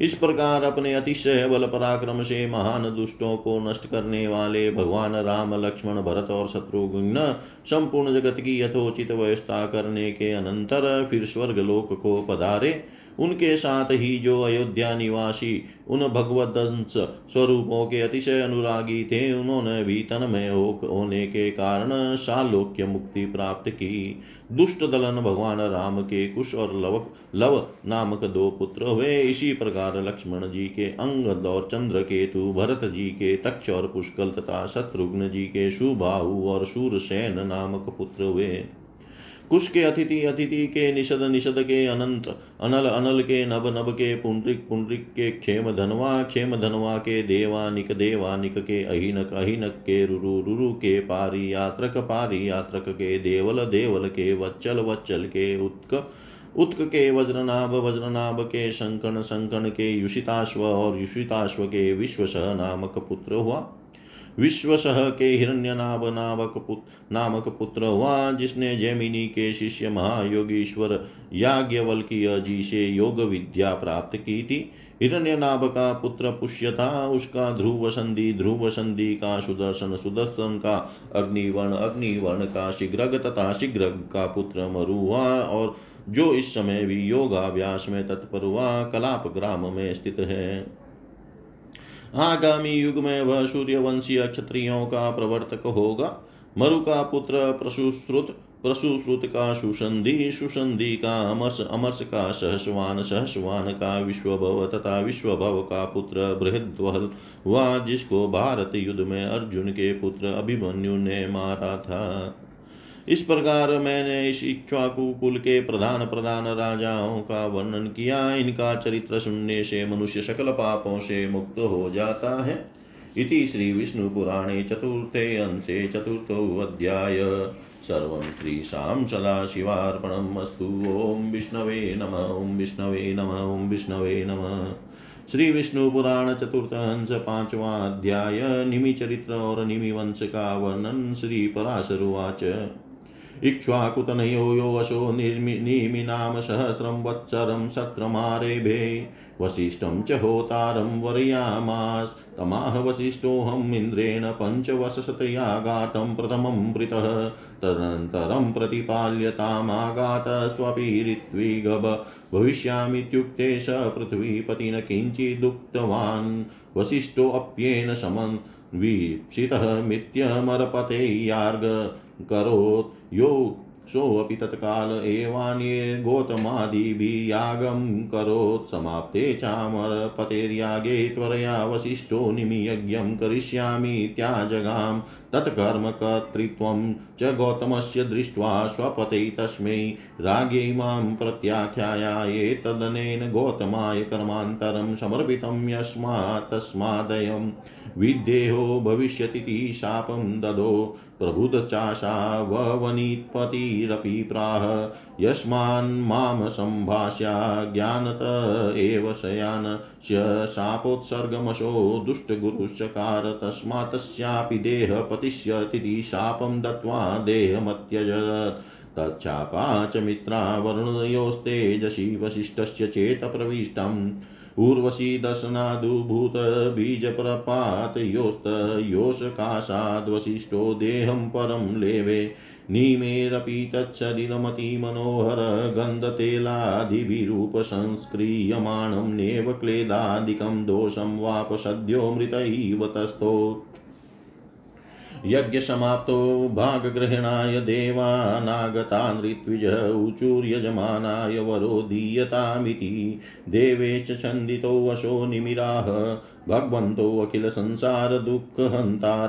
[SPEAKER 1] इस प्रकार अपने अतिशय बल पराक्रम से महान दुष्टों को नष्ट करने वाले भगवान राम, लक्ष्मण, भरत और शत्रुघ्न संपूर्ण जगत की यथोचित व्यवस्था करने के अनंतर फिर स्वर्ग लोक को पधारे। उनके साथ ही जो अयोध्या निवासी उन भगवदंश स्वरूपों के अतिशय अनुरागी थे, उन्होंने भी तनमय होने के कारण सालोक्य मुक्ति प्राप्त की। दुष्ट दलन भगवान राम के कुश और लव लव नामक दो पुत्र हुए। इसी प्रकार लक्ष्मण जी के अंग और चंद्र केतु भरत जी के तक्ष और पुष्कल तथा शत्रुघ्न जी के सुबाहु और सूरसेन नामक पुत्र हुए। कुश के अतिथि अतिथि के निषद निषद के अनंत, अनल अनल के नभ नभ के पुंडरिक पुंडरिक के क्षेम धनवा क्षेम धनवा के देवानिक देवानिक के अहिनक अहिनक के रुरु रुरु के पारी, यात्रक पारी, यात्रक के देवल देवल के वच्चल वच्चल के उत्क उत्क के वज्रनाभ वज्रनाभ के शंकन शंकन के युषिताश्व और युषिताश्व के विश्वस नामक पुत्र हुआ। विश्वसह के हिरण्यनाभ नामक पुत्र नामक पुत्र हुआ जिसने जैमिनी के शिष्य महायोगीश्वर याज्ञवल्कीय जी से योग विद्या प्राप्त की थी। हिरण्यनाभ का पुत्र पुष्य था। उसका ध्रुव संधि ध्रुव संधि का सुदर्शन सुदर्शन का अग्निवर्ण अग्निवर्ण का शीघ्र तथा शीघ्र का पुत्र मरु हुआ और जो इस समय भी योगाभ्यास में तत्पर हुआ, कलाप ग्राम में स्थित है। आगामी युग में वह सूर्यवंशीय क्षत्रियों का प्रवर्तक होगा। मरु का पुत्र प्रसुश्रुत प्रसुश्रुत का सुसंधि सुसंधि का अमर्ष अमर्ष का सहसवान सहसवान का विश्वभव तथा विश्वभव का पुत्र बृहद्वहल हुआ, जिसको भारत युद्ध में अर्जुन के पुत्र अभिमन्यु ने मारा था। इस प्रकार मैंने इस इक्ष्वाकु कुल के प्रधान प्रधान राजाओं का वर्णन किया। इनका चरित्र सुनने से मनुष्य सकल पापों से मुक्त हो जाता है। इति श्रीविष्णुपुराणे चतुर्थे अंशे चतुर्थोऽध्याय सर्वं श्रीशां सदाशिवार्पणम् अस्तु। ॐ विष्णवे नम, ॐ विष्णवे नम, ॐ विष्णवे नम। श्री विष्णु पुराण चतुर्थ अंश, पांचवा अध्याय। निमि चरित्र और निमि वंश का वर्णन श्री पराशरुवाच इक्ष्वाकुतनयो योऽशो निर्मिनाम सहस्रं वत्सरं सत्रमारेभे वसिष्ठं च होतारं वर्यामास्। तमाह वसिष्ठोऽहम् इन्द्रेण पञ्चवशशतयागातं प्रथमं प्रीतः। तदनन्तरं प्रतिपाल्यतामागातस्त्वपि ऋत्विगभ भविष्यामीत्युक्ते स पृथ्वीपतिन किञ्चिदुक्तवान्। वसिष्ठोऽप्येन समन् वीप्सितः मिथ्यमरपते यार्ग। करोत् यो सोऽपि तत्काल एवान्ये गोतमादिभिः यागं करोत् समाप्ते चामरपतेर्यागे त्वरया वसिष्ठो निमियज्ञं करिष्यामि त्याजगां तत्कर्मकर्तृत्वं च गौतमस्य दृष्ट्वा स्वपते तस्मै। राज्ञै माँ प्रत्याख्याये तदनेन गौतमाय कर्मान्तरं समर्पितं यस्मात् तस्मादयं विदेहो भविष्यतीति शापं ददो। प्रभुतचाशा ववनीत्पतिरपि प्राह यस्मान्मां सम्भाष्या ज्ञानत एव शयानस्य शापोत्सर्गमशो दुष्टगुरुश्चकार तस्मात् तस्यापि देहपतिष्यतीति शापं दत्त्वा देहमत्यजत्। तच्छापा च मित्रा वरुणयोस्तेजसि वसिष्ठस्य चेत प्रविष्टम् उर्वशी दशनादुभूतबीजप्रपातयोस्तयोषकाशाद्वसिष्ठो देहं परं लेवे। निमेरपि तच्छरीरमतिमनोहर गन्धतेलादिभिरूपसंस्क्रियमाणं नेव क्लेदादिकं दोषं वाप सद्यो मृत इव तस्थो यज्ञसमाप्तो भागग्रहणाय देवानागता ऋत्विज ऊचूर्यजमानाय वरो दीयतामिति देवे च छन्दितो वशो निमिराः भगवन्तोऽखिलसंसारदुःखहन्तार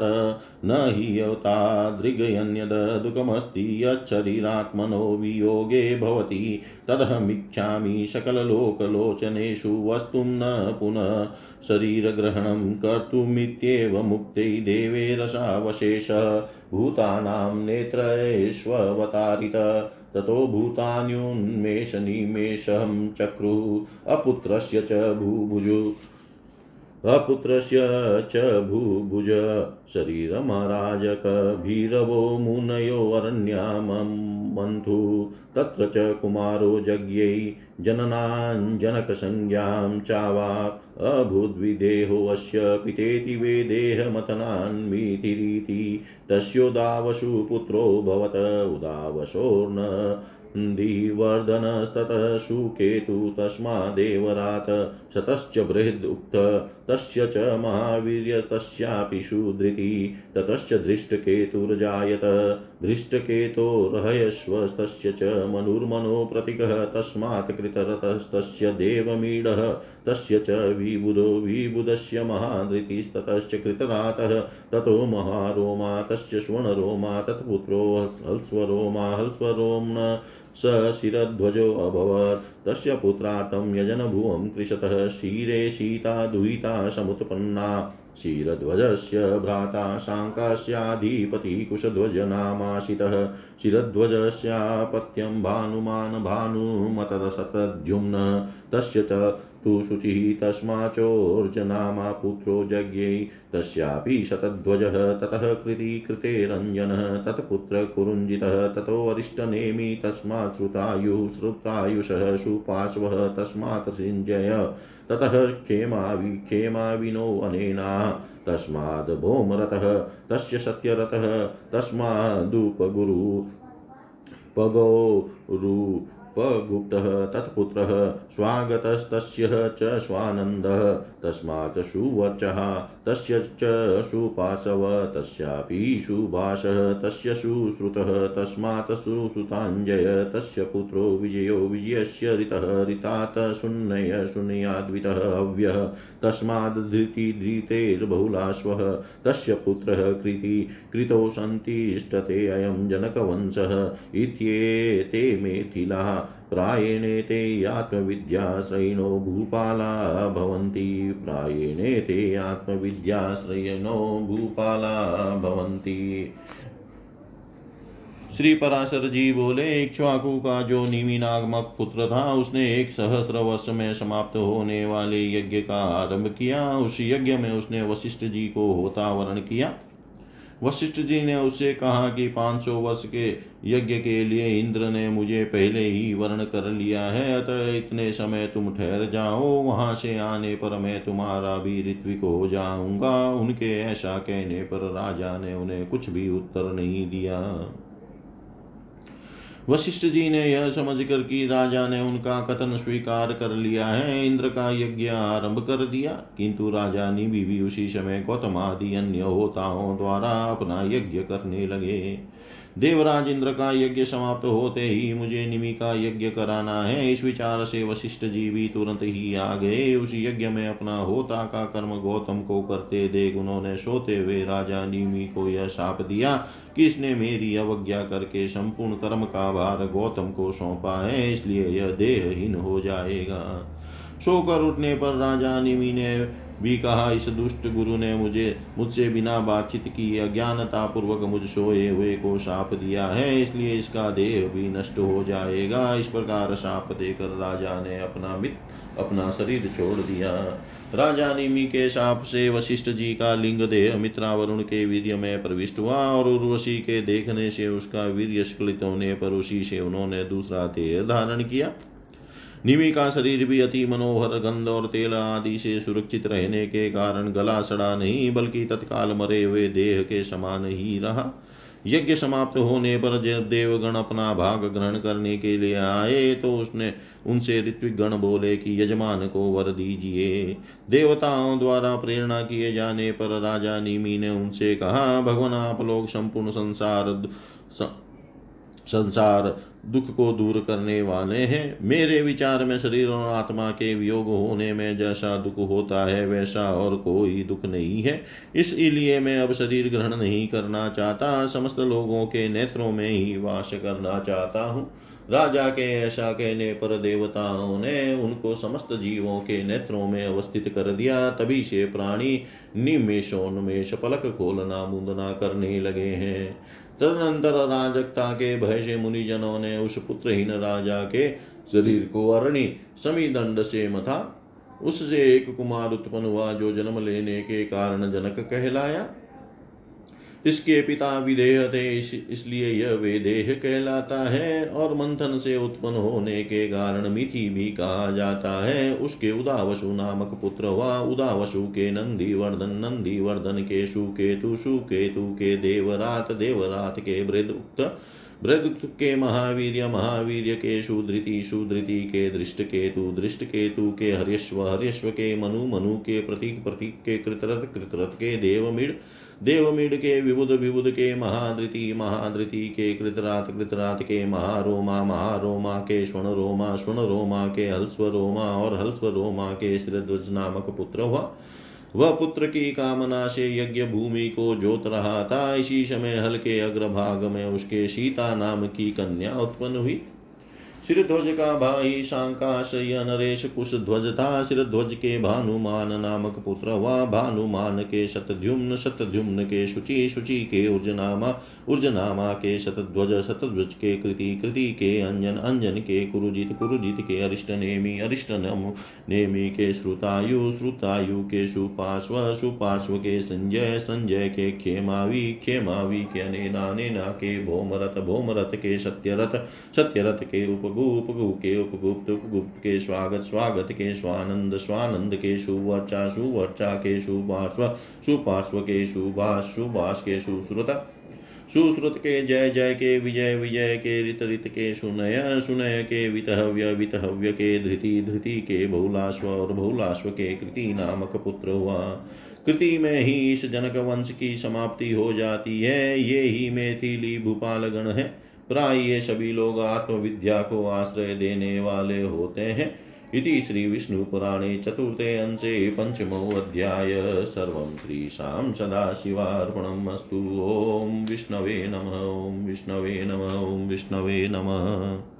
[SPEAKER 1] न हि यतादृगयन्यदुःखमस्ति यच्छरीरात्मनो वियोगे भवति तदहमिच्छामि सकललोकलोचनेषु वस्तुं न पुनः शरीरग्रहणं कर्तुमित्येव मुक्ते देवे रसावशेष। भूतानां नेत्रेष्वतारित ततो भूतान्युन्मेषनिमेषं चक्रुः। अपुत्रस्य च भूभुजु। अपुत्रस्य च भूभुज शरीरमराजकभीरवो मुनयोरण्यामन्थु तत्र च कुमारो यज्ञै जननाञ्जनकसंज्ञां चावाप् अभूद्विदेहोऽस्य पितेति वेदेहमतनान्मीतिरीति तस्योदावसु पुत्रो भवत उदावसोर्न दिवर्धनस्ततः सुकेतु तस्मादेवरात् शतश्च बृहदुक्त तस्य च महावीर्य, तस्यापि सुधृति ततश्च धृष्टकेतुर्जायत। धृष्टकेतोर्हयश्वस्तस्य च मनुर्मनो प्रतीकः तस्मात् कृतरतस्तस्य देवमीडः, तस्य च विबुधो विबुधस्य महाधृतिस्ततश्च कृतरातः, ततो महारोमा, तस्य स्वर्णरोमा, तत्पुत्रो हल्स्वरोमा, हल्स्वरोम्न। स शिरध्वजोऽभवत् तस्य यजन यजनभुवं कृशतः क्षीरे शीता दुहिता समुत्पन्ना। क्षीरध्वजस्य भ्राता शाङ्कास्याधिपति कुशध्वजनामाशितः क्षीरध्वजस्यापत्यं भानुमान् भानुमतदसतद्युम्न। तस्य च तु शुचिः तस्माचोर्जनामा पुत्रो जज्ञै, तस्यापि शतध्वजः ततः कृति कृते रञ्जनः तत्पुत्रकुरुञ्जितः ततोऽरिष्टनेमि तस्मात् श्रुतायुः, श्रुतायुषः सुपार्श्वः तस्मात् सिञ्जय, ततः क्षेमावि क्षेमाविनो अनेना, तस्माद् भौमरतः, तस्य सत्यरतः, तस्मादुपगुरु, पगोरु उपगुप्तः तत्पुत्रः स्वागतस्तस्य च स्वानन्दः। तस्मात् सुवर्चः तस्य च सुपाशव तस्यापि सुभाषः तस्य सुश्रुतः तस्मात् सुश्रुताञ्जय, तस्य पुत्रो विजयो विजयस्य ऋतः, ऋतात् शून्य शून्याद्वितः अव्यः। तस्माद् तस्य पुत्रः कृति कृतो सन्तिष्ठते अयं जनकवंशः, इत्येते मेथिलाः। प्रायेणेते आत्मविद्याश्रयिणो भूपाला भवन्ति। प्रायेणेते आत्मविद्याश्रयिणो भूपाला भवन्ति। श्री पराशर जी बोले इक्ष्वाकु का जो निमी नामक पुत्र था, उसने एक सहस्र वर्ष में समाप्त होने वाले यज्ञ का आरंभ किया। उस यज्ञ में उसने वशिष्ठ जी को होता वर्ण किया। वशिष्ठ जी ने उसे कहा कि 500 वर्ष के यज्ञ के लिए इंद्र ने मुझे पहले ही वर्ण कर लिया है, अतः इतने समय तुम ठहर जाओ, वहाँ से आने पर मैं तुम्हारा भी ऋत्विक हो जाऊँगा। उनके ऐसा कहने पर राजा ने उन्हें कुछ भी उत्तर नहीं दिया। वशिष्ठ जी ने यह समझ कर कि राजा ने उनका कथन स्वीकार कर लिया है, इंद्र का यज्ञ आरंभ कर दिया। किंतु राजा निबी भी उसी समय गौतम आदि अन्य होताओं द्वारा अपना यज्ञ करने लगे। देवराज इंद्र का यज्ञ समाप्त होते ही मुझे निमि का यज्ञ कराना है। इस विचार से वशिष्ठ जी भी तुरंत ही आ गए। उस यज्ञ में अपना होता का कर्म गौतम को करते देख उन्होंने सोते हुए राजा निमि को यह साप दिया कि इसने मेरी अवज्ञा करके संपूर्ण कर्म का भार गौतम को सौंपा है, इसलिए यह देहहीन हो जाएगा। सोकर उठने पर राजा निमि ने भी कहा, इस दुष्ट गुरु ने मुझे, मुझसे बिना बातचीत की अज्ञानता पूर्वक मुझ सोए हुए को शाप दिया है, इसलिए इसका देह भी नष्ट हो जाएगा। इस प्रकार शाप देकर राजा ने अपना मित, अपना शरीर छोड़ दिया। राजा निमि के साप से वशिष्ठ जी का लिंग देह मित्रा वरुण के वीर्य में प्रविष्ट हुआ और उर्वशी के देखने से उसका वीर्य स्खलित होने पर उसी से उन्होंने दूसरा देह धारण किया। निमि का शरीर भी अति मनोहर गंध और तेल आदि से सुरक्षित रहने के कारण गला सड़ा नहीं, बल्कि तत्काल मरे हुए देह के समान ही रहा। यज्ञ समाप्त होने पर जब देवगण अपना भाग ग्रहण करने के लिए आए तो उसने उनसे ऋत्विक गण बोले कि, यजमान को वर दीजिए। देवताओं द्वारा प्रेरणा किए जाने पर राजा नीमी ने उनसे कहा, भगवान, आप लोग संपूर्ण संसार संसार दुख को दूर करने वाले हैं। मेरे विचार में शरीर और आत्मा के वियोग होने में जैसा दुख होता है, वैसा और कोई दुख नहीं है। इसलिए मैं अब शरीर ग्रहण नहीं करना चाहता, समस्त लोगों के नेत्रों में ही वास करना चाहता हूँ। राजा के ऐसा कहने पर देवताओं ने उनको समस्त जीवों के नेत्रों में अवस्थित कर दिया। तभी से प्राणी निमेशोन्मेष पलक खोलना मुंदना करने लगे हैं। तदनंतर अराजकता के भय से मुनिजनों ने उस पुत्रहीन राजा के शरीर को अरणि समीदंड से मथा। उससे एक कुमार उत्पन्न हुआ जो जन्म लेने के कारण जनक कहलाया। इसके पिता विदेह थे इस, इसलिए यह वेदेह कहलाता है और मंथन से उत्पन्न होने के कारण मिथि भी कहा जाता है। उसके उदावसु नामक पुत्र हुआ। उदावसु के नंदी वर्धन नंदी वर्धन के सुकेतु सुकेतु के देवरात देवरात के वृद भृद के महावीर महावीर के सुधृति सुधृति के दृष्ट केतु दृष्ट केतु के हर्यश्व हर्यश्व के मनु मनु के प्रतीक प्रतीक के कृतरथ कृतरथ के देवमिड़ देवमीड के विबुध विबुध के महाधृति महाधृति के कृतरात कृतरात के महारोमा महारोमा के स्वर्ण रोमा स्वर्ण रोमा के हल्स्व रोमा और हल्स्व रोमा के श्रीध्वज नामक पुत्र हुआ। वह पुत्र की कामना से यज्ञ भूमि को जोत रहा था। इसी समय हल्के अग्रभाग में उसके सीता नाम की कन्या उत्पन्न हुई। ध्वज का भाई शांकाश नरेश कुश ध्वज था ध्वज के भानुमान नामक पुत्र हुआ भानुमान के शतद्युम्न शतद्युम्न के शुचि शुचि के उर्जनामा उर्जनामा के शतध्वज शतध्वज के कृति कृति के अंजन अंजन के कुरुजित कुरुजित के अरिष्ट नेमी अरिष्ट नेमी के श्रुतायु श्रुतायु के सुपार्श्व सुपार्श्व के संजय संजय के खेमावी खेमावी के अनेना नेना के भोमरथ भोमरथ के सत्यरथ सत्यरथ के उप उपगु के उपगुप्त उपगुप्त के स्वागत स्वागत के स्वानंद स्वानंद के सुवर्चा सुवर्चा के सुपार्श्व सुपार्श्व के सुभाष सुभाष के सुश्रुत सुश्रुत के जय जय के विजय विजय के रित रित के सुनय सुनय के वितहव्य वितहव्य के धृति धृति के बहुलाश्व और बहुलाश्व के कृति नामक पुत्र हुआ कृति में ही इस जनक वंश की समाप्ति हो जाती है ये ही मैथिली भूपाल गण है प्राय ये सभी लोग आत्मविद्या को आश्रय देने वाले होते हैं। इति श्रीविष्णुपुराणे चतुर्थे अंशे पञ्चमोऽध्याय सर्वं श्रीशां सदाशिवार्पणम् अस्तु। ओं विष्णवे नम। ओं विष्णवे नम। ओं विष्णवे नमः।